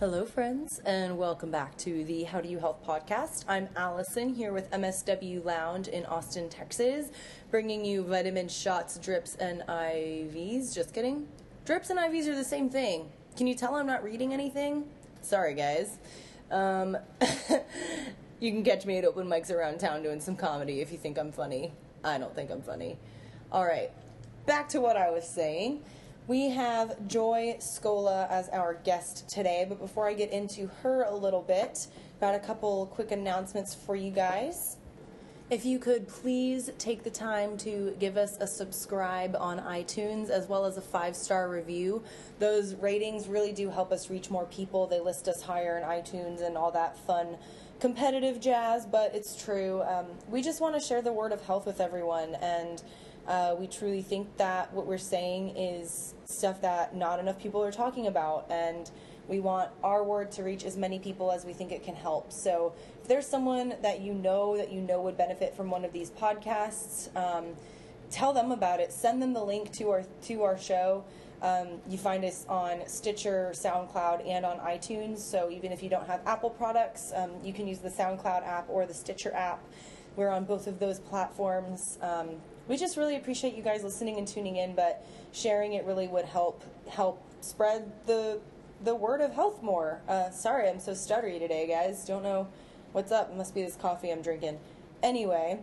Hello, friends, and welcome back to the How Do You Health podcast. I'm Allison here with MSW Lounge in Austin, Texas, bringing you vitamin shots, drips, and IVs. Just kidding. Drips and IVs are the same thing. Can you tell I'm not reading anything? Sorry, guys. Um, you can catch me at open mics around town doing some comedy if you think I'm funny. I don't think I'm funny. All right, back to what I was saying. We have Joy Scola as our guest today, but before I get into her a little bit, got a couple quick announcements for you guys. If you could please take the time to give us a subscribe on iTunes as well as a five star review. Those ratings really do help us reach more people. They list us higher in iTunes and all that fun competitive jazz, but it's true. Um, we just want to share the word of health with everyone, and uh, we truly think that what we're saying is stuff that not enough people are talking about, and we want our word to reach as many people as we think it can help. So, if there's someone that you know that you know would benefit from one of these podcasts, um, tell them about it. Send them the link to our to our show. Um, you find us on Stitcher, SoundCloud, and on iTunes. So even if you don't have Apple products, um, you can use the SoundCloud app or the Stitcher app. We're on both of those platforms. Um, we just really appreciate you guys listening and tuning in, but sharing it really would help help spread the the word of health more. Uh, sorry, I'm so stuttery today, guys. Don't know what's up. It must be this coffee I'm drinking. Anyway,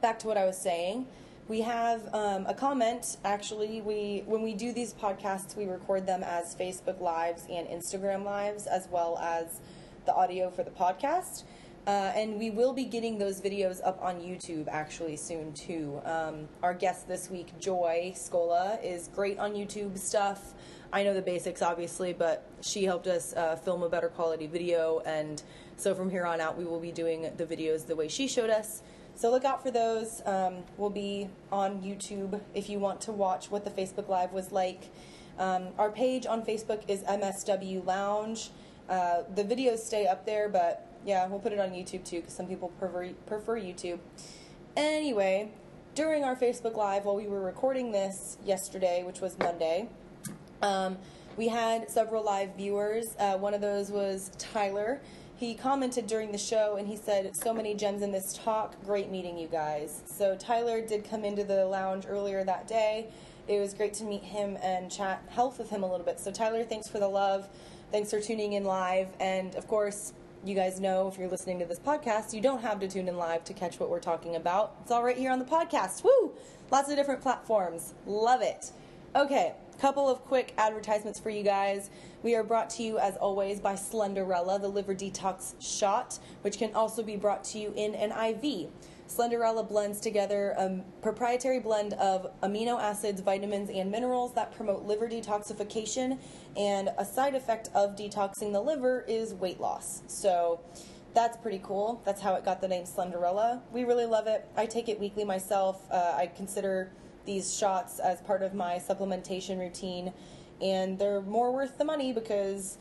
back to what I was saying. We have um, a comment. Actually, we when we do these podcasts, we record them as Facebook lives and Instagram lives, as well as the audio for the podcast. Uh, and we will be getting those videos up on YouTube actually soon too. Um, our guest this week, Joy Scola, is great on YouTube stuff. I know the basics obviously, but she helped us uh, film a better quality video, and so from here on out, we will be doing the videos the way she showed us. So look out for those. Um, we'll be on YouTube if you want to watch what the Facebook Live was like. Um, our page on Facebook is MSW Lounge. Uh, the videos stay up there, but yeah, we'll put it on YouTube too because some people prefer, prefer YouTube. Anyway, during our Facebook Live, while we were recording this yesterday, which was Monday, um, we had several live viewers. Uh, one of those was Tyler. He commented during the show and he said, So many gems in this talk. Great meeting you guys. So, Tyler did come into the lounge earlier that day. It was great to meet him and chat health with him a little bit. So, Tyler, thanks for the love. Thanks for tuning in live. And of course, you guys know if you're listening to this podcast, you don't have to tune in live to catch what we're talking about. It's all right here on the podcast. Woo! Lots of different platforms. Love it. Okay, couple of quick advertisements for you guys. We are brought to you, as always, by Slenderella, the liver detox shot, which can also be brought to you in an IV. Slenderella blends together a proprietary blend of amino acids, vitamins, and minerals that promote liver detoxification. And a side effect of detoxing the liver is weight loss. So that's pretty cool. That's how it got the name Slenderella. We really love it. I take it weekly myself. Uh, I consider these shots as part of my supplementation routine, and they're more worth the money because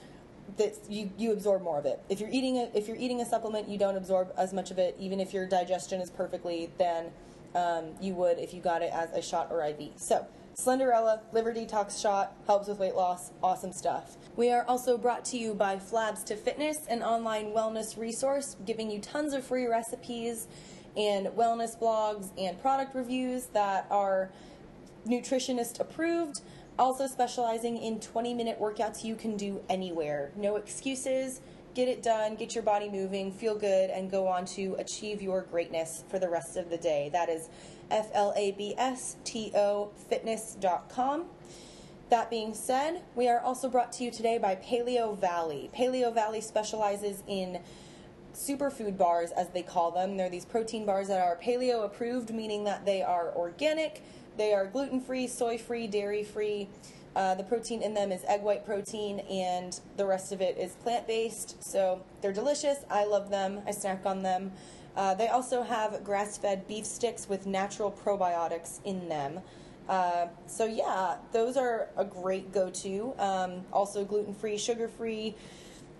that you, you absorb more of it. If you're eating a if you're eating a supplement, you don't absorb as much of it, even if your digestion is perfectly than um, you would if you got it as a shot or IV. So. Slenderella liver detox shot helps with weight loss. Awesome stuff. We are also brought to you by Flabs to Fitness, an online wellness resource giving you tons of free recipes and wellness blogs and product reviews that are nutritionist approved. Also specializing in 20 minute workouts you can do anywhere. No excuses. Get it done, get your body moving, feel good, and go on to achieve your greatness for the rest of the day. That is F L A B S T O fitness.com. That being said, we are also brought to you today by Paleo Valley. Paleo Valley specializes in superfood bars, as they call them. They're these protein bars that are paleo approved, meaning that they are organic, they are gluten free, soy free, dairy free. Uh, the protein in them is egg white protein, and the rest of it is plant based. So they're delicious. I love them. I snack on them. Uh, they also have grass fed beef sticks with natural probiotics in them. Uh, so yeah, those are a great go-to. Um, also gluten-free,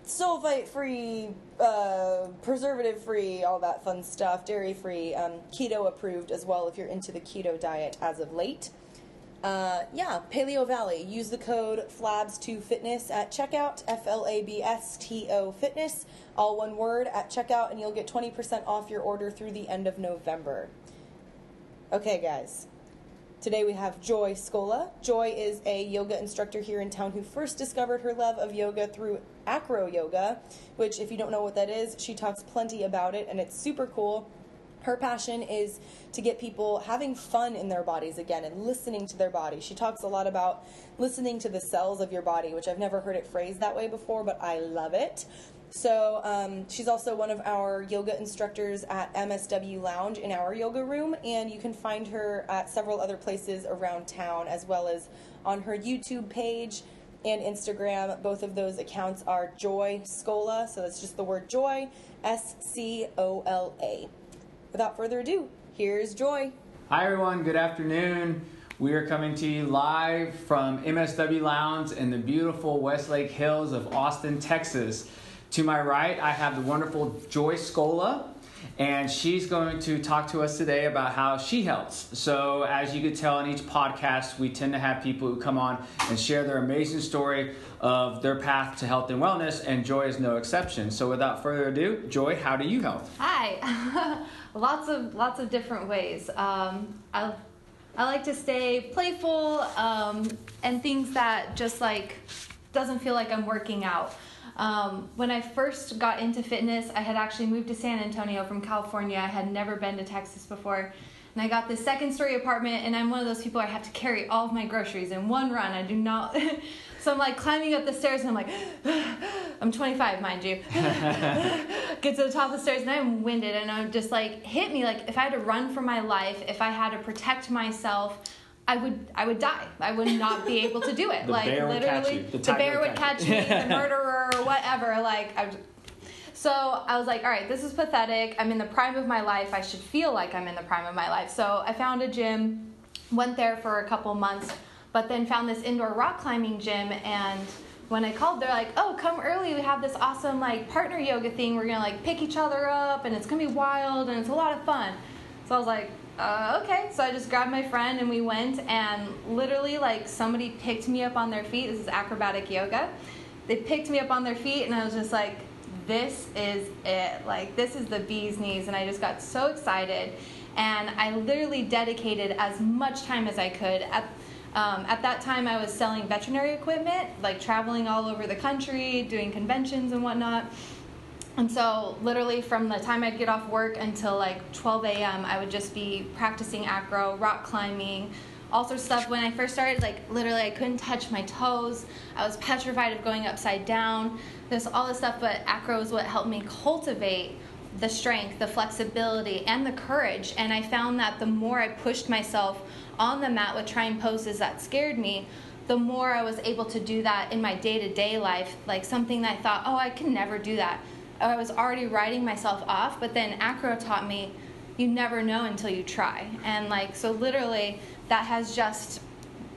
sugar-free, sulfite-free, uh, preservative-free, all that fun stuff. Dairy-free, um, keto approved as well if you're into the keto diet as of late. Uh, yeah, Paleo Valley. Use the code FLABS2FITNESS at checkout, F L A B S T O Fitness, all one word at checkout, and you'll get 20% off your order through the end of November. Okay, guys. Today we have Joy Scola. Joy is a yoga instructor here in town who first discovered her love of yoga through acro yoga, which, if you don't know what that is, she talks plenty about it, and it's super cool. Her passion is to get people having fun in their bodies again and listening to their body. She talks a lot about listening to the cells of your body, which I've never heard it phrased that way before, but I love it. So um, she's also one of our yoga instructors at MSW Lounge in our yoga room, and you can find her at several other places around town, as well as on her YouTube page and Instagram. Both of those accounts are Joy Scola, so that's just the word Joy, S C O L A. Without further ado, here's Joy. Hi, everyone. Good afternoon. We are coming to you live from MSW Lounge in the beautiful Westlake Hills of Austin, Texas. To my right, I have the wonderful Joy Scola, and she's going to talk to us today about how she helps. So, as you could tell in each podcast, we tend to have people who come on and share their amazing story of their path to health and wellness, and Joy is no exception. So, without further ado, Joy, how do you help? Hi. lots of lots of different ways. Um, I I like to stay playful um, and things that just like doesn't feel like I'm working out. Um, when I first got into fitness, I had actually moved to San Antonio from California. I had never been to Texas before. And I got this second story apartment, and I'm one of those people I have to carry all of my groceries in one run. I do not. so I'm like climbing up the stairs, and I'm like, I'm 25, mind you. Get to the top of the stairs, and I'm winded, and I'm just like, hit me. Like, if I had to run for my life, if I had to protect myself, I would I would die. I would not be able to do it. The like bear literally. The the, bear would catch me, the murderer or whatever. Like I. would- So I was like, all right, this is pathetic. I'm in the prime of my life. I should feel like I'm in the prime of my life. So I found a gym, went there for a couple months, but then found this indoor rock climbing gym and when I called, they're like, "Oh, come early. We have this awesome like partner yoga thing. We're gonna like pick each other up, and it's gonna be wild, and it's a lot of fun." So I was like, uh, "Okay." So I just grabbed my friend, and we went, and literally like somebody picked me up on their feet. This is acrobatic yoga. They picked me up on their feet, and I was just like, "This is it. Like this is the bee's knees." And I just got so excited, and I literally dedicated as much time as I could at um, at that time, I was selling veterinary equipment, like traveling all over the country, doing conventions and whatnot. And so, literally, from the time I'd get off work until like 12 a.m., I would just be practicing acro, rock climbing, all sorts of stuff. When I first started, like literally, I couldn't touch my toes. I was petrified of going upside down. There's all this stuff, but acro is what helped me cultivate the strength, the flexibility, and the courage. And I found that the more I pushed myself on the mat with trying poses that scared me, the more I was able to do that in my day to day life. Like something that I thought, oh, I can never do that. I was already writing myself off, but then acro taught me you never know until you try. And like, so literally, that has just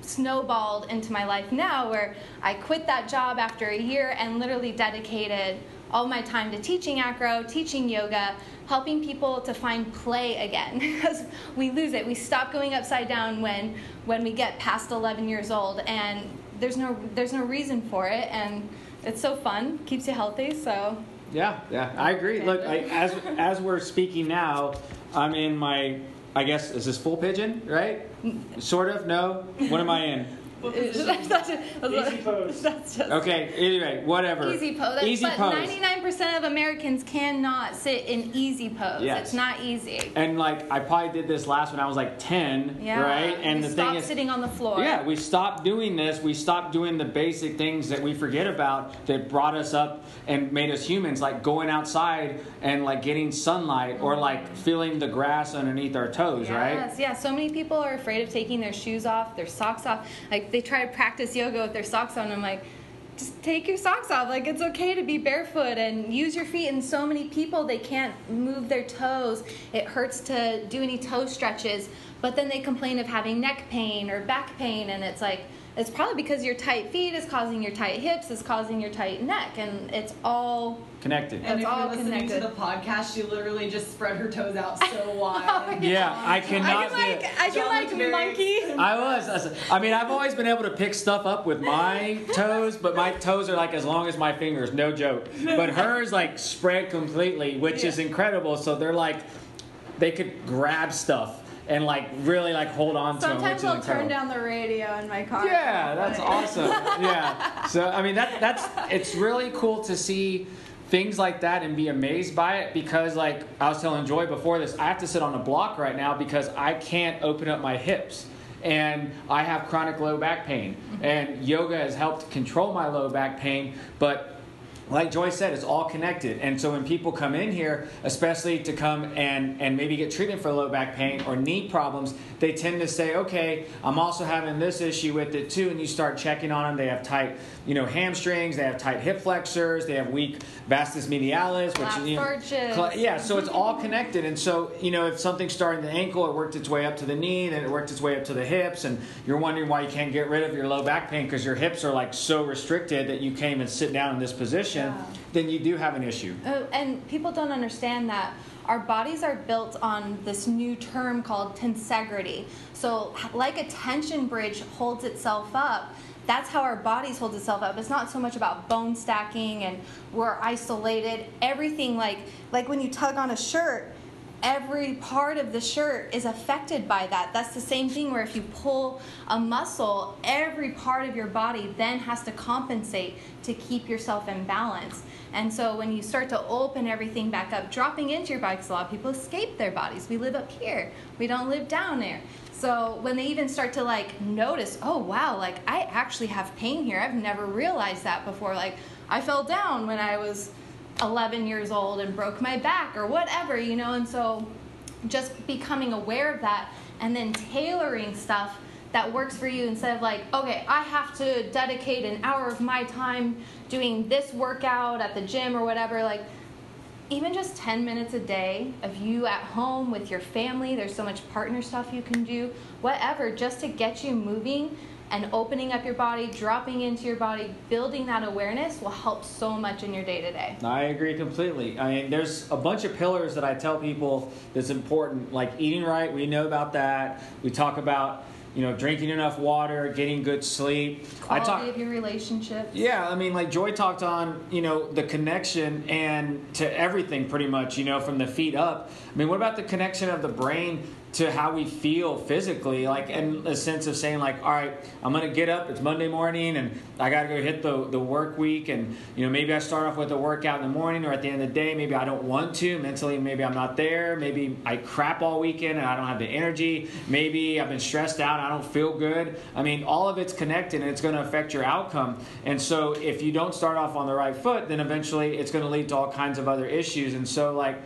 snowballed into my life now where I quit that job after a year and literally dedicated all my time to teaching acro, teaching yoga, helping people to find play again because we lose it. We stop going upside down when when we get past 11 years old and there's no there's no reason for it and it's so fun, keeps you healthy, so Yeah, yeah, I agree. Look, I, as as we're speaking now, I'm in my. I guess is this full pigeon, right? Mm. Sort of. No. What am I in? that's, that's, Easy pose. that's just Okay. Anyway, whatever. Easy pose. Easy but pose. 99% of Americans cannot sit in easy pose. Yes. It's not easy. And like, I probably did this last when I was like ten, Yeah. right? And we the thing is, sitting on the floor. Yeah, we stopped doing this. We stopped doing the basic things that we forget about that brought us up and made us humans, like going outside and like getting sunlight or mm-hmm. like feeling the grass underneath our toes, right? Yes, yeah. So many people are afraid of taking their shoes off, their socks off. Like they try to practice yoga with their socks on. I'm like, just take your socks off. Like it's okay to be barefoot and use your feet. And so many people they can't move their toes. It hurts to do any toe stretches. But then they complain of having neck pain or back pain, and it's like it's probably because your tight feet is causing your tight hips, is causing your tight neck, and it's all Connected. And if all you're listening connected. to the podcast, she literally just spread her toes out so oh wide. Yeah, I cannot I do can like I can like very- monkey. I was. I was- I mean, I've always been able to pick stuff up with my toes, but my toes are like as long as my fingers, no joke. But hers like spread completely, which is incredible. So they're like, they could grab stuff and like really like hold on to them, Sometimes I'll turn down the radio in my car. Yeah, that's awesome. Yeah. So I mean that that's it's really cool to see things like that and be amazed by it because like I was telling Joy before this, I have to sit on a block right now because I can't open up my hips. And I have chronic low back pain. Mm-hmm. And yoga has helped control my low back pain, but like Joy said, it's all connected. And so when people come in here, especially to come and, and maybe get treatment for low back pain or knee problems, they tend to say, okay, I'm also having this issue with it too. And you start checking on them. They have tight, you know, hamstrings. They have tight hip flexors. They have weak vastus medialis. Which, you know, arches. yeah, so it's all connected. And so, you know, if something's starting the ankle, it worked its way up to the knee, then it worked its way up to the hips. And you're wondering why you can't get rid of your low back pain because your hips are like so restricted that you can't even sit down in this position, Yeah. then you do have an issue. Oh, and people don't understand that our bodies are built on this new term called tensegrity. So, like a tension bridge holds itself up, that's how our bodies hold itself up. It's not so much about bone stacking and we're isolated. Everything like like when you tug on a shirt, every part of the shirt is affected by that. That's the same thing where if you pull a muscle, every part of your body then has to compensate to keep yourself in balance. And so when you start to open everything back up, dropping into your 'cause a lot of people escape their bodies. We live up here, we don't live down there. So when they even start to like notice, oh wow, like I actually have pain here. I've never realized that before. Like I fell down when I was 11 years old and broke my back or whatever, you know, and so just becoming aware of that and then tailoring stuff that works for you instead of like, okay, I have to dedicate an hour of my time doing this workout at the gym or whatever. Like, even just 10 minutes a day of you at home with your family, there's so much partner stuff you can do, whatever, just to get you moving and opening up your body, dropping into your body, building that awareness will help so much in your day to day. I agree completely. I mean, there's a bunch of pillars that I tell people that's important, like eating right. We know about that. We talk about, you know, drinking enough water, getting good sleep. I Quality talk. of your relationship. Yeah, I mean, like Joy talked on, you know, the connection and to everything pretty much, you know, from the feet up. I mean, what about the connection of the brain to how we feel physically? Like, in a sense of saying, like, all right, I'm to get up, it's Monday morning, and I got to go hit the, the work week. And, you know, maybe I start off with a workout in the morning or at the end of the day, maybe I don't want to. Mentally, maybe I'm not there. Maybe I crap all weekend and I don't have the energy. Maybe I've been stressed out, I don't feel good. I mean, all of it's connected and it's to affect your outcome. And so, if you don't start off on the right foot, then eventually it's to lead to all kinds of other issues. And so, like,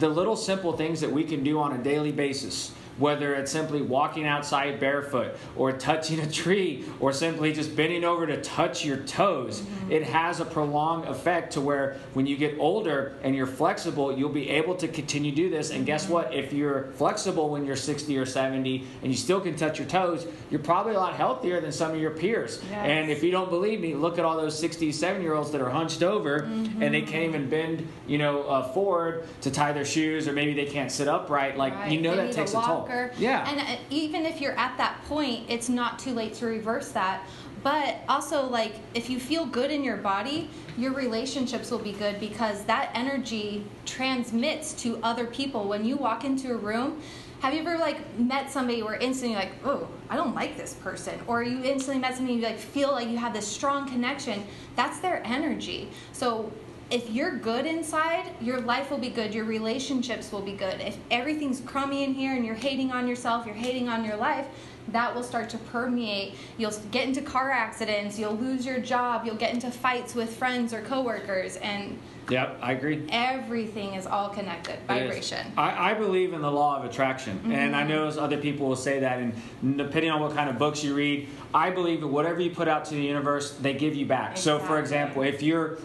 the little simple things that we can do on a daily basis whether it's simply walking outside barefoot or touching a tree or simply just bending over to touch your toes it has a prolonged effect to where when you get older and you're flexible you'll be able to continue to do this. And guess what? If you're flexible when you're 60 or 70 and you still can touch your toes you're probably a lot healthier than some of your peers. Yes. and if you don't believe me look at all those 60 70 year olds that are hunched over and they can't even bend you know uh, forward to tie their shoes or maybe they can't sit upright. Like Right. you know They that takes a, toll walker. yeah And uh, even if you're at that point, it's not too late to reverse that. But also, like, if you feel good in your body, your relationships will be good because that energy transmits to other people. When you walk into a room, have you ever like met somebody where instantly like, oh, I don't like this person, or you instantly met somebody you like feel like you have this strong connection? That's their energy. So if you're good inside, your life will be good, your relationships will be good. If everything's crummy in here and you're hating on yourself, you're hating on your life, that will start to permeate. You'll get into car accidents, you'll lose your job, you'll get into fights with friends or coworkers, and Yep, I agree. everything is all connected. Vibration. I, I believe in the law of attraction, and I mm-hmm. know other people will say that. And depending on what kind of books you read, I believe that whatever you put out to the universe, they give you back. So, for example, if you're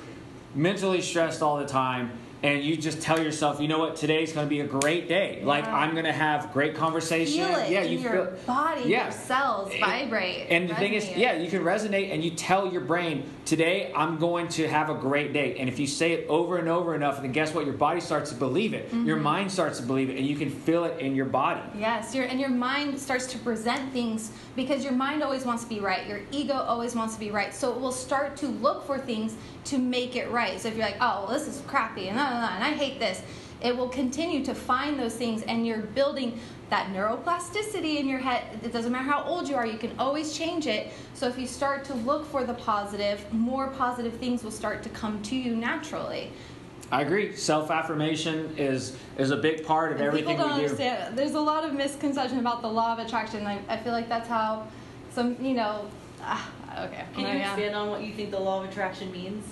mentally stressed all the time. And you just tell yourself, you know what, today's going to be a great day. Like I'm going to have great conversation. Feel it yeah, you your feel body, Yeah. your cells vibrate. And the thing is, yeah, you can resonate and you tell your brain, today I'm going to have a great day. And if you say it over and over enough, then guess what? Your body starts to believe it. Mm-hmm. Your mind starts to believe it, and you can feel it in your body. Yes, your and your mind starts to present things because your mind always wants to be right. Your ego always wants to be right. So it will start to look for things to make it right. So if you're like, oh, well, this is crappy, and, blah, blah, blah, and I hate this, it will continue to find those things, and you're building that neuroplasticity in your head. It doesn't matter how old you are, you can always change it. So if you start to look for the positive, more positive things will start to come to you naturally. I agree. Self affirmation is is a big part of And everything people don't we do. understand. There's a lot of misconception about the law of attraction. I, I feel like that's how some, you know, ah, okay. Can Oh, you yeah. expand on what you think the law of attraction means?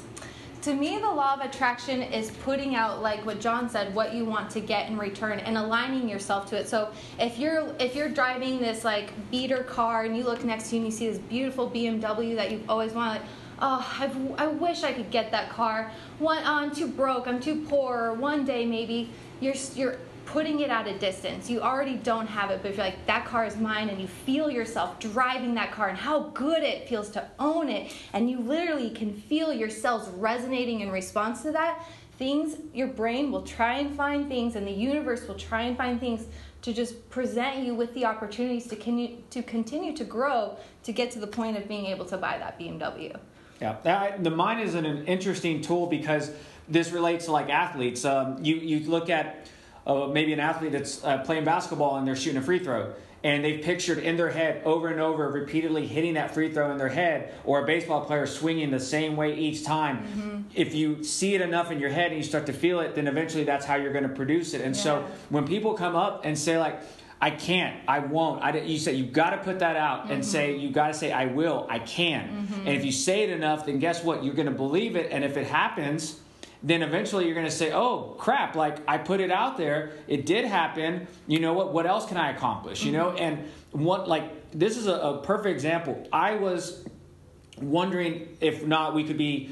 To me, the law of attraction is putting out, like what John said, what you want to get in return and aligning yourself to it. So if you're if you're driving this like beater car and you look next to you and you see this beautiful BMW that you've always wanted, like, oh, I've, I wish I could get that car. One, oh, I'm too broke. I'm too poor. One day maybe you're you're putting it at a distance. You already don't have it, but if you're like, that car is mine, and you feel yourself driving that car and how good it feels to own it, and you literally can feel your cells resonating in response to that, things, your brain will try and find things, and the universe will try and find things to just present you with the opportunities to, continue to continue to grow to get to the point of being able to buy that BMW. Yeah, that, the mind is an, an interesting tool because this relates to like athletes. Um, you you look at uh, maybe an athlete that's uh, playing basketball and they're shooting a free throw. And they've pictured in their head over and over, repeatedly hitting that free throw in their head, or a baseball player swinging the same way each time. If you see it enough in your head and you start to feel it, then eventually that's how you're going to produce it. And so when people come up and say like, I can't, I won't. I, you say "You've got to put that out and say you got to say I will, I can. And if you say it enough, then guess what? You're going to believe it, and if it happens, then eventually you're going to say, "Oh crap! Like I put it out there, it did happen. You know what? What else can I accomplish? You know?" And what like this is a, a perfect example. I was wondering if not we could be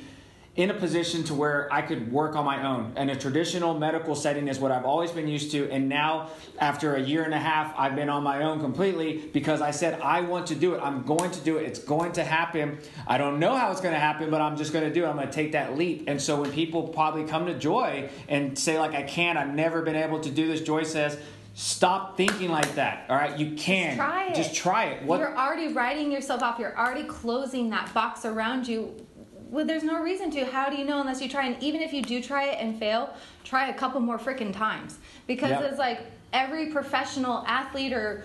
in a position to where I could work on my own. And a traditional medical setting is what I've always been used to. And now, after a year and a half, I've been on my own completely because I said, I want to do it. I'm going to do it. It's going to happen. I don't know how it's going to happen, but I'm just going to do it. I'm going to take that leap. And so, when people probably come to Joy and say, like, I can't, I've never been able to do this, Joy says, Stop thinking like that. All right, you can. Try it. Just try it. What You're already writing yourself off. You're already closing that box around you. Well, there's no reason to. How do you know unless you try? And even if you do try it and fail, try a couple more freaking times. Because Yep. it's like every professional athlete or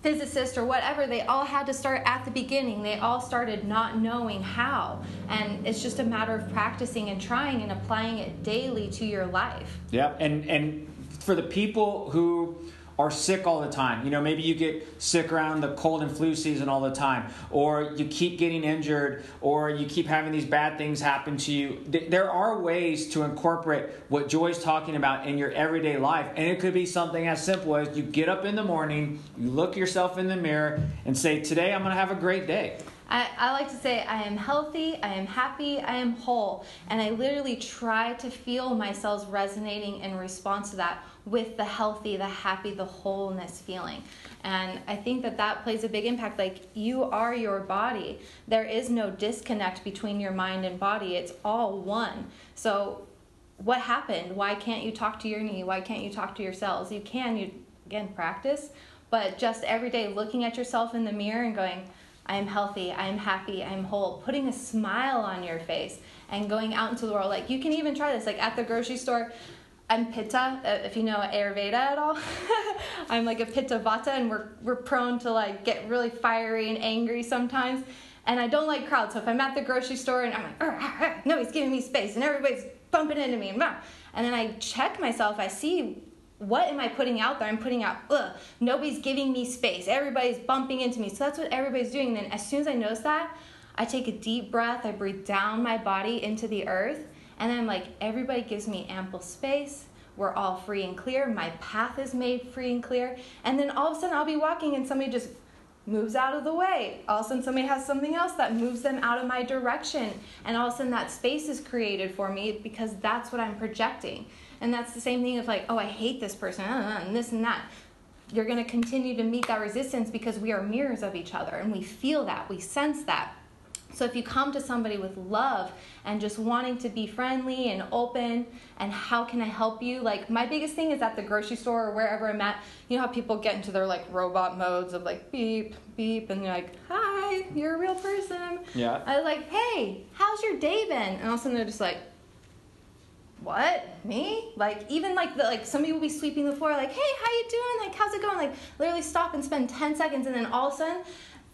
physicist or whatever, they all had to start at the beginning. They all started not knowing how. And it's just a matter of practicing and trying and applying it daily to your life. Yeah, and and for the people who are sick all the time, you know, maybe you get sick around the cold and flu season all the time, or you keep getting injured, or you keep having these bad things happen to you. There are ways to incorporate what Joy's talking about in your everyday life, and it could be something as simple as you get up in the morning, you look yourself in the mirror, and say, "Today I'm going to have a great day." I, I like to say I am healthy, I am happy, I am whole. And I literally try to feel myself resonating in response to that with the healthy, the happy, the wholeness feeling. And I think that that plays a big impact. Like, you are your body. There is no disconnect between your mind and body, it's all one. So, what happened? Why can't you talk to your knee? Why can't you talk to your cells? You can, you again practice, but just every day looking at yourself in the mirror and going, I am healthy, I am happy, I am whole, putting a smile on your face and going out into the world. Like you can even try this, like at the grocery store. I'm Pitta, uh, if you know Ayurveda at all. I'm like a Pitta Vata, and we're we're prone to like get really fiery and angry sometimes. And I don't like crowds, so if I'm at the grocery store and I'm like, "Arr, arr, arr," giving me space, and everybody's bumping into me, and and then I check myself, I see what am I putting out there? I'm putting out, ugh, nobody's giving me space. Everybody's bumping into me. So that's what everybody's doing. And then as soon as I notice that, I take a deep breath, I breathe down my body into the earth, and I'm like, everybody gives me ample space. We're all free and clear. My path is made free and clear. And then all of a sudden I'll be walking and somebody just moves out of the way. All of a sudden, somebody has something else that moves them out of my direction. And all of a sudden, that space is created for me because that's what I'm projecting. And that's the same thing of like, oh, I hate this person, uh, uh, and this and that. You're going to continue to meet that resistance because we are mirrors of each other and we feel that, we sense that. So if you come to somebody with love and just wanting to be friendly and open and how can I help you? Like my biggest thing is at the grocery store or wherever I'm at, you know how people get into their like robot modes of like beep, beep, and you're like, hi, you're a real person. Yeah. I was like, hey, how's your day been? And all of a sudden they're just like, what me like even like the like somebody will be sweeping the floor like hey how you doing like how's it going like literally stop and spend 10 seconds and then all of a sudden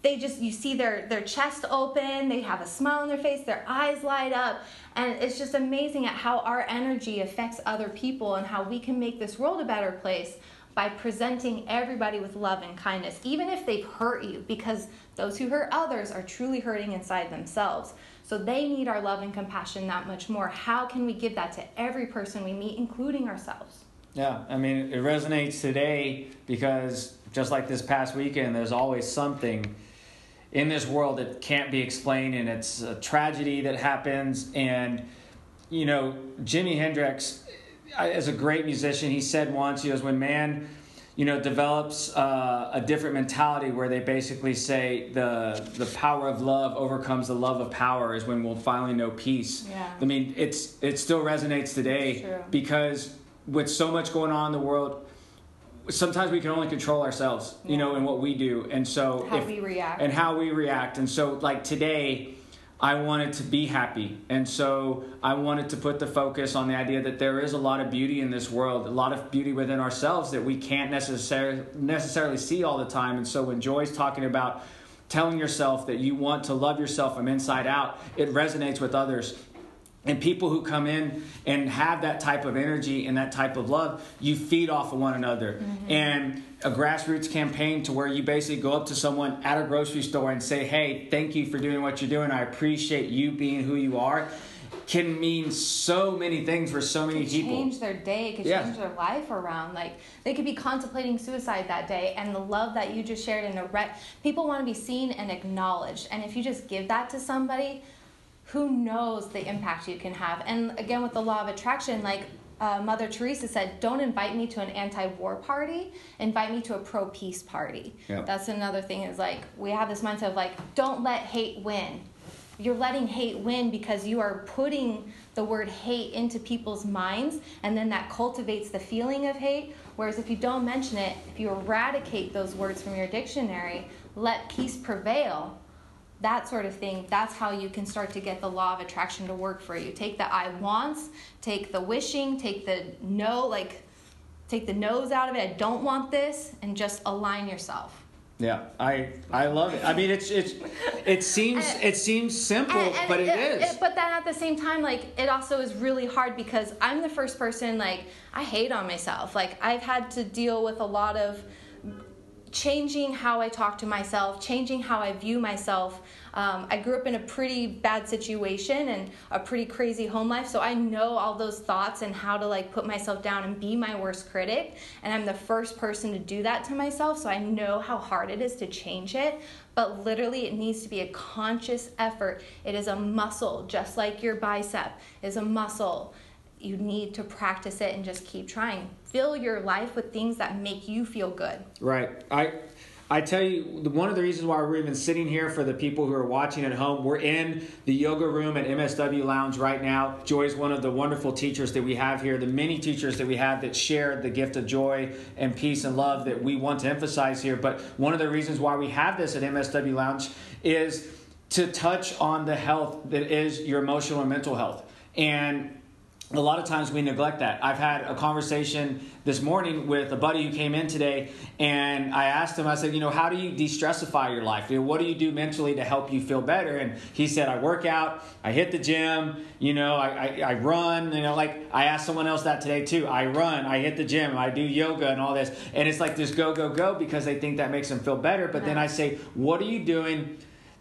they just you see their their chest open they have a smile on their face their eyes light up and it's just amazing at how our energy affects other people and how we can make this world a better place by presenting everybody with love and kindness even if they've hurt you because those who hurt others are truly hurting inside themselves. So they need our love and compassion that much more. How can we give that to every person we meet including ourselves? Yeah, I mean, it resonates today because just like this past weekend, there's always something in this world that can't be explained, and it's a tragedy that happens. And, you know, Jimi Hendrix, as a great musician, he said once, he goes, when man, you know, develops uh, a different mentality where they basically say the the power of love overcomes the love of power is when we'll finally know peace. Yeah. I mean, it's it still resonates today because with so much going on in the world, sometimes we can only control ourselves, you know, in what we do, and so How we react. and how we react, and so like today. I wanted to be happy. And so I wanted to put the focus on the idea that there is a lot of beauty in this world, a lot of beauty within ourselves that we can't necessarily necessarily see all the time. And so when Joy's talking about telling yourself that you want to love yourself from inside out, it resonates with others. And people who come in and have that type of energy and that type of love, you feed off of one another. Mm-hmm. And a grassroots campaign to where you basically go up to someone at a grocery store and say, Hey, thank you for doing what you're doing. I appreciate you being who you are, can mean so many things for so many people. change their day, could Yeah. change their life around. Like they could be contemplating suicide that day, and the love that you just shared in the rec, people want to be seen and acknowledged. And if you just give that to somebody, who knows the impact you can have? And again, with the law of attraction, like uh, Mother Teresa said, don't invite me to an anti-war party. Invite me to a pro-peace party. Yeah. That's another thing. Is like we have this mindset of like, don't let hate win you're letting hate win because you are putting the word hate into people's minds and then that cultivates the feeling of hate whereas if you don't mention it if you eradicate those words from your dictionary let peace prevail that sort of thing that's how you can start to get the law of attraction to work for you take the i wants take the wishing take the no like take the no's out of it i don't want this and just align yourself Yeah, I I love it. I mean, it's it's it seems it seems simple, And- and but it is. but then at the same time, like it also is really hard because I'm the first person. Like I hate on myself. Like I've had to deal with a lot of changing how I talk to myself, changing how I view myself. Um, I grew up in a pretty bad situation and a pretty crazy home life, so I know all those thoughts and how to like put myself down and be my worst critic. And I'm the first person to do that to myself, so I know how hard it is to change it. But literally, it needs to be a conscious effort. It is a muscle, just like your bicep is a muscle you need to practice it and just keep trying. Fill your life with things that make you feel good. Right. I I tell you, one of the reasons why we're even sitting here for the people who are watching at home, we're in the yoga room at MSW Lounge right now. Joy is one of the wonderful teachers that we have here, the many teachers that we have that share the gift of joy and peace and love that we want to emphasize here. But one of the reasons why we have this at MSW Lounge is to touch on the health that is your emotional and mental health. And a lot of times we neglect that. I've had a conversation this morning with a buddy who came in today, and I asked him, I said, you know, how do you de stressify your life? You know, what do you do mentally to help you feel better? And he said, I work out, I hit the gym, you know, I, I, I run, you know, like I asked someone else that today too. I run, I hit the gym, I do yoga and all this. And it's like this go, go, go because they think that makes them feel better. But then I say, what are you doing?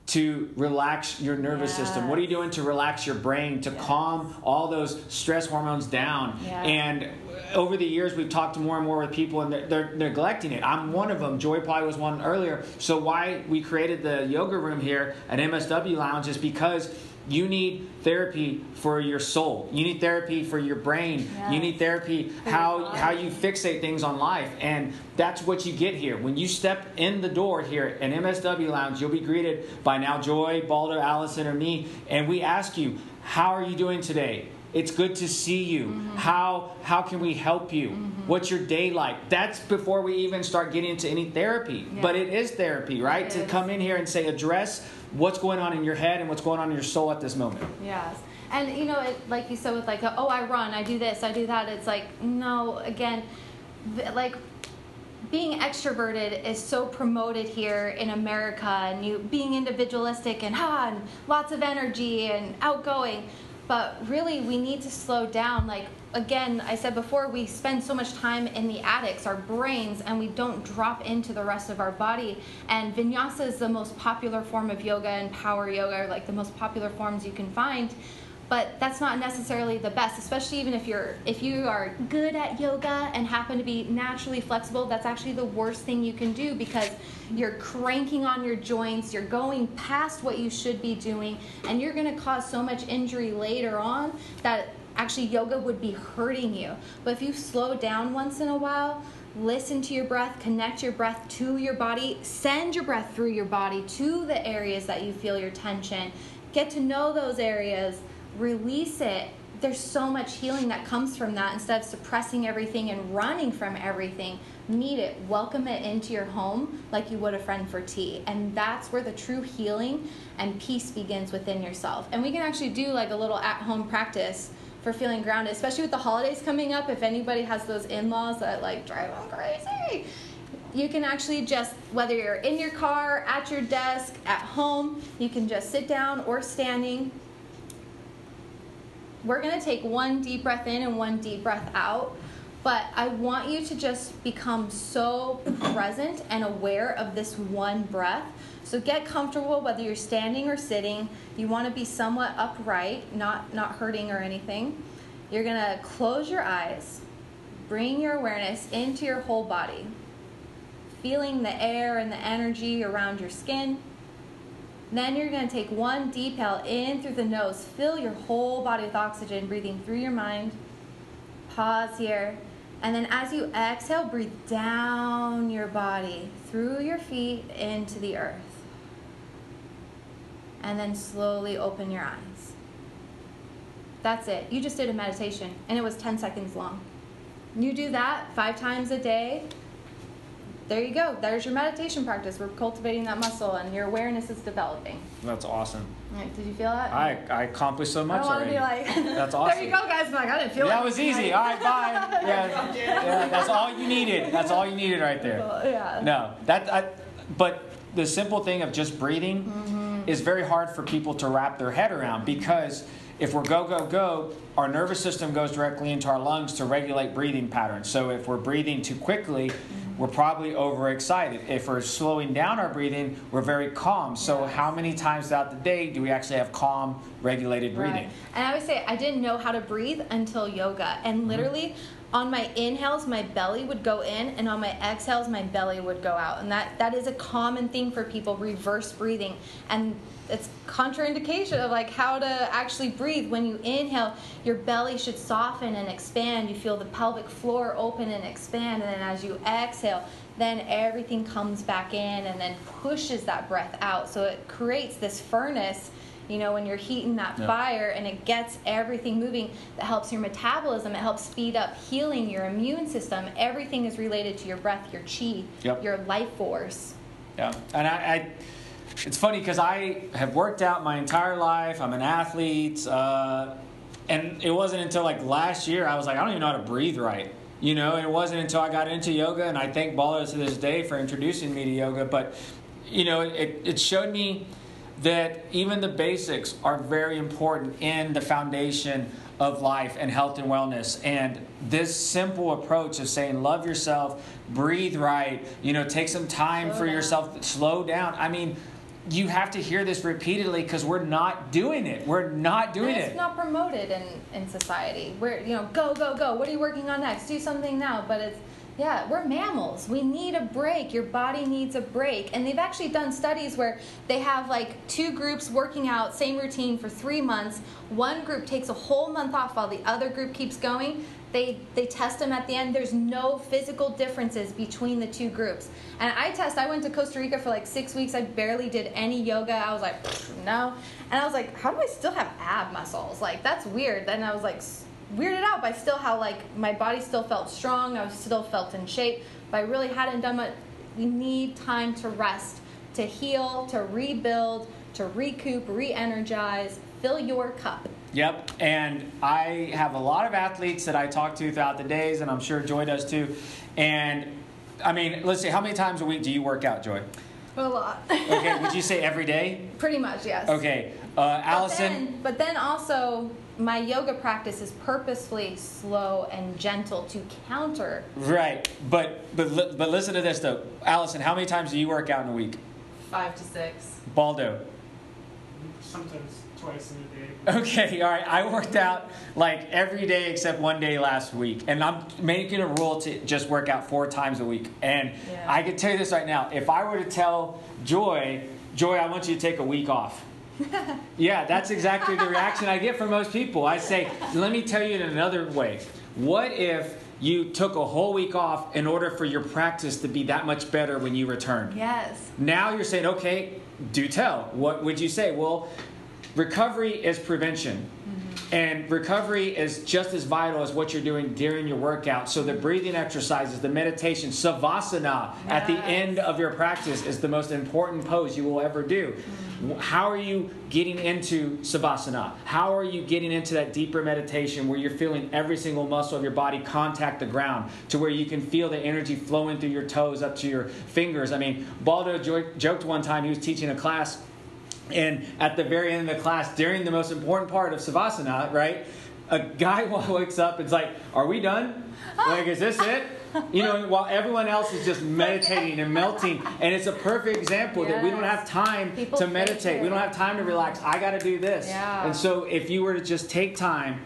To relax your nervous system? What are you doing to relax your brain, to calm all those stress hormones down? Yeah. And over the years, we've talked more and more with people, and they're, they're neglecting it. I'm one of them. Joy probably was one earlier. So why we created the yoga room here at MSW Lounge is because you need therapy for your soul. You need therapy for your brain. You need therapy how how you fixate things on life, and that's what you get here. When you step in the door here at MSW Lounge, you'll be greeted by now Joy, Balder, Allison, or me, and we ask you, "How are you doing today?" It's good to see you. Mm-hmm. How how can we help you? What's your day like? That's before we even start getting into any therapy. Yeah. But it is therapy, right? It to is. come in here and say address what's going on in your head and what's going on in your soul at this moment. Yes. And you know, it, like you said with like, oh, I run, I do this, I do that. It's like, no, again, like being extroverted is so promoted here in America, and you being individualistic and ha, and lots of energy and outgoing. But really, we need to slow down. Like again, I said before, we spend so much time in the attics, our brains, and we don't drop into the rest of our body. And vinyasa is the most popular form of yoga, and power yoga are like the most popular forms you can find but that's not necessarily the best especially even if you're if you are good at yoga and happen to be naturally flexible that's actually the worst thing you can do because you're cranking on your joints you're going past what you should be doing and you're going to cause so much injury later on that actually yoga would be hurting you. But if you slow down once in a while listen to your breath connect your breath to your body send your breath through your body to the areas that you feel your tension. Get to know those areas release it there's so much healing that comes from that. Instead of suppressing everything and running from everything meet it. Welcome it into your home like you would a friend for tea. And that's where the true healing and peace begins within yourself. And we can actually do like a little at home practice for feeling grounded especially with the holidays coming up. If anybody has those in-laws that like drive them crazy you can actually just whether you're in your car at your desk at home you can just sit down or standing we're going to take one deep breath in and one deep breath out. But I want you to just become so present and aware of this one breath. So get comfortable whether you're standing or sitting. You want to be somewhat upright, not not hurting or anything. You're going to close your eyes. Bring your awareness into your whole body. Feeling the air and the energy around your skin. Then you're going to take one deep inhale in through the nose. Fill your whole body with oxygen, breathing through your mind. Pause here. And then as you exhale, breathe down your body through your feet into the earth. And then slowly open your eyes. That's it. You just did a meditation, and it was 10 seconds long. You do that five times a day, there you go. There's your meditation practice. We're cultivating that muscle, and your awareness is developing. That's awesome. Right, did you feel that? I, I accomplished so I much don't want to already. be like, That's awesome. There you go, guys. I'm like, I didn't feel that it. was easy. All right, bye. Yeah, yeah, that's all you needed. That's all you needed right there. Yeah. No, that. I, but the simple thing of just breathing Mm-hmm. is very hard for people to wrap their head around because if we're go go go, our nervous system goes directly into our lungs to regulate breathing patterns. So if we're breathing too quickly. Mm-hmm. We're probably overexcited. If we're slowing down our breathing, we're very calm. So, Yes. how many times throughout the day do we actually have calm, regulated breathing? Right. And I always say I didn't know how to breathe until yoga. Mm-hmm. And literally on my inhales my belly would go in and on my exhales my belly would go out. And that that is a common thing for people reverse breathing. And it's contraindication of like how to actually breathe when you inhale your belly should soften and expand you feel the pelvic floor open and expand and then as you exhale then everything comes back in and then pushes that breath out so it creates this furnace you know when you're heating that Yeah. fire and it gets everything moving that helps your metabolism it helps speed up healing your immune system everything is related to your breath your chi Yep. your life force Yeah, and I, I it's funny because I have worked out my entire life. I'm an athlete, uh, and it wasn't until like last year I was like, I don't even know how to breathe right. You know, it wasn't until I got into yoga, and I thank Baldo to this day for introducing me to yoga. But, you know, it, it showed me that even the basics are very important in the foundation of life and health and wellness. And this simple approach of saying, love yourself, breathe right, you know, take some time Slow for down. yourself, slow down. I mean, you have to hear this repeatedly because we're not doing it. We're not doing it's it. not promoted in, in society. We're, you know, go, go, go. What are you working on next? Do something now. But it's, yeah, we're mammals. We need a break. Your body needs a break. And they've actually done studies where they have like two groups working out, same routine for three months. One group takes a whole month off while the other group keeps going. They, they test them at the end. There's no physical differences between the two groups. And I test, I went to Costa Rica for like six weeks. I barely did any yoga. I was like, no. And I was like, how do I still have ab muscles? Like, that's weird. Then I was like, weirded out by still how like my body still felt strong. I was still felt in shape, but I really hadn't done much. We need time to rest, to heal, to rebuild, to recoup, re-energize, fill your cup. Yep, and I have a lot of athletes that I talk to throughout the days, and I'm sure Joy does too. And I mean, let's see, how many times a week do you work out, Joy? A lot. Okay, would you say every day? Pretty much, yes. Okay, uh, But Allison. then, but then also, my yoga practice is purposefully slow and gentle to counter. Right, but but li- but listen to this though, Allison. How many times do you work out in a week? Five to six. Baldo. Sometimes twice in a day. Okay, all right. I worked out like every day except one day last week, and I'm making a rule to just work out four times a week. And Yeah. I can tell you this right now: if I were to tell Joy, Joy, I want you to take a week off. yeah, that's exactly the reaction I get from most people. I say, let me tell you in another way. What if you took a whole week off in order for your practice to be that much better when you returned? Yes. Now you're saying, okay, do tell. What would you say? Well, recovery is prevention. And recovery is just as vital as what you're doing during your workout. So the breathing exercises, the meditation, savasana at the end of your practice is the most important pose you will ever do. Mm-hmm. How are you getting into savasana? How are you getting into that deeper meditation where you're feeling every single muscle of your body contact the ground to where you can feel the energy flowing through your toes up to your fingers? I mean, Baldo jo- joked one time he was teaching a class and at the very end of the class, during the most important part of Savasana, right, a guy wakes up and's like, Are we done? Like, is this it? You know, while everyone else is just meditating and melting. And it's a perfect example that we don't have time People to meditate. We don't have time to relax. I got to do this. Yeah. And so, if you were to just take time,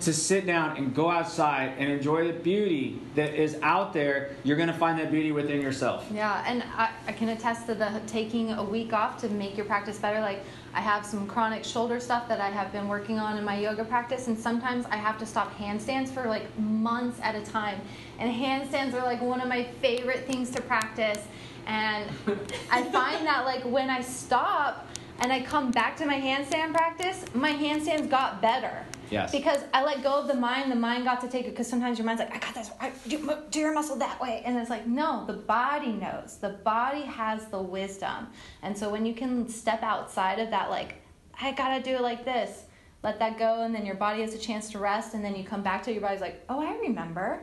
to sit down and go outside and enjoy the beauty that is out there, you're going to find that beauty within yourself. Yeah, and I, I can attest to the taking a week off to make your practice better. Like, I have some chronic shoulder stuff that I have been working on in my yoga practice, and sometimes I have to stop handstands for like months at a time. And handstands are like one of my favorite things to practice. And I find that like when I stop and I come back to my handstand practice, my handstands got better. Yes. Because I let go of the mind, the mind got to take it. Because sometimes your mind's like, I got this, I, do, do your muscle that way. And it's like, no, the body knows. The body has the wisdom. And so when you can step outside of that, like, I gotta do it like this, let that go. And then your body has a chance to rest. And then you come back to it, your body's like, oh, I remember.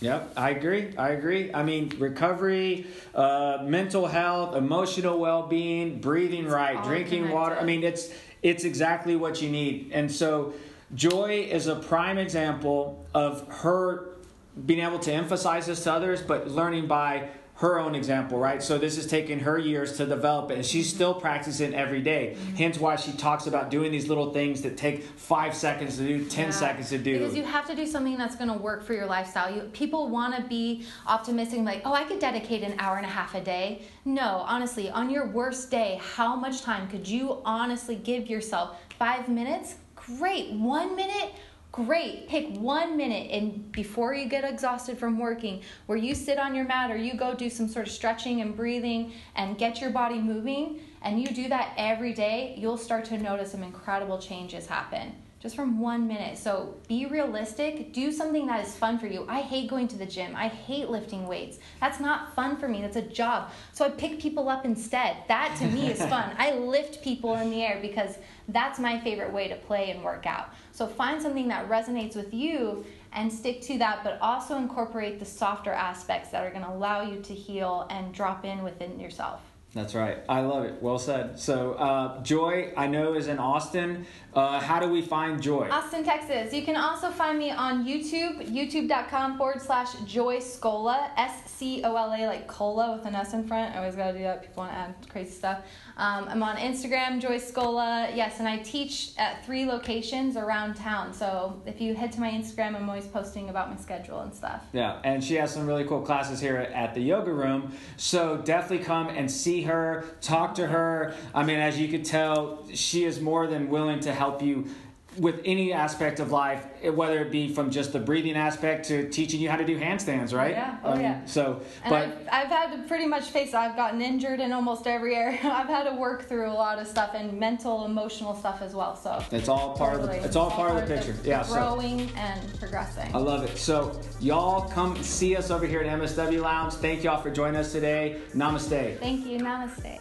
Yep, I agree. I agree. I mean, recovery, uh, mental health, emotional well-being, breathing right, all drinking water. I mean, it's it's exactly what you need. And so, Joy is a prime example of her being able to emphasize this to others, but learning by her own example, right? So this has taken her years to develop it, and she's mm-hmm. still practicing every day. Mm-hmm. Hence, why she talks about doing these little things that take five seconds to do, ten Yeah. seconds to do. Because you have to do something that's going to work for your lifestyle. You, people want to be optimistic, like, oh, I could dedicate an hour and a half a day. No, honestly, on your worst day, how much time could you honestly give yourself? Five minutes? Great. One minute? Great. Pick one minute and before you get exhausted from working, where you sit on your mat or you go do some sort of stretching and breathing and get your body moving, and you do that every day, you'll start to notice some incredible changes happen just from one minute. So be realistic. Do something that is fun for you. I hate going to the gym. I hate lifting weights. That's not fun for me. That's a job. So I pick people up instead. That to me is fun. I lift people in the air because that's my favorite way to play and work out. So find something that resonates with you and stick to that, but also incorporate the softer aspects that are going to allow you to heal and drop in within yourself. That's right. I love it. Well said. So, uh, Joy, I know is in Austin. Uh, how do we find Joy? Austin, Texas. You can also find me on YouTube, youtube.com forward slash Joy Scola, S C O L A, like cola with an S in front. I always got to do that. People want to add crazy stuff. Um, I'm on Instagram, Joy Scola. Yes, and I teach at three locations around town. So if you head to my Instagram, I'm always posting about my schedule and stuff. Yeah, and she has some really cool classes here at the yoga room. So definitely come and see her, talk to her. I mean, as you could tell, she is more than willing to help you with any aspect of life, eh, whether it be from just the breathing aspect to teaching you how to do handstands, right? Yeah. Oh, mean, yeah. So, And but I've, I've had to pretty much face I've gotten injured in almost every area. I've had to work through a lot of stuff and mental, emotional stuff as well. So it's all part of Totally. the, it's all part of the picture. Yeah. So. growing and progressing. I love it. So, y'all come see us over here at MSW Lounge. Thank y'all for joining us today. Namaste. Thank you. Namaste.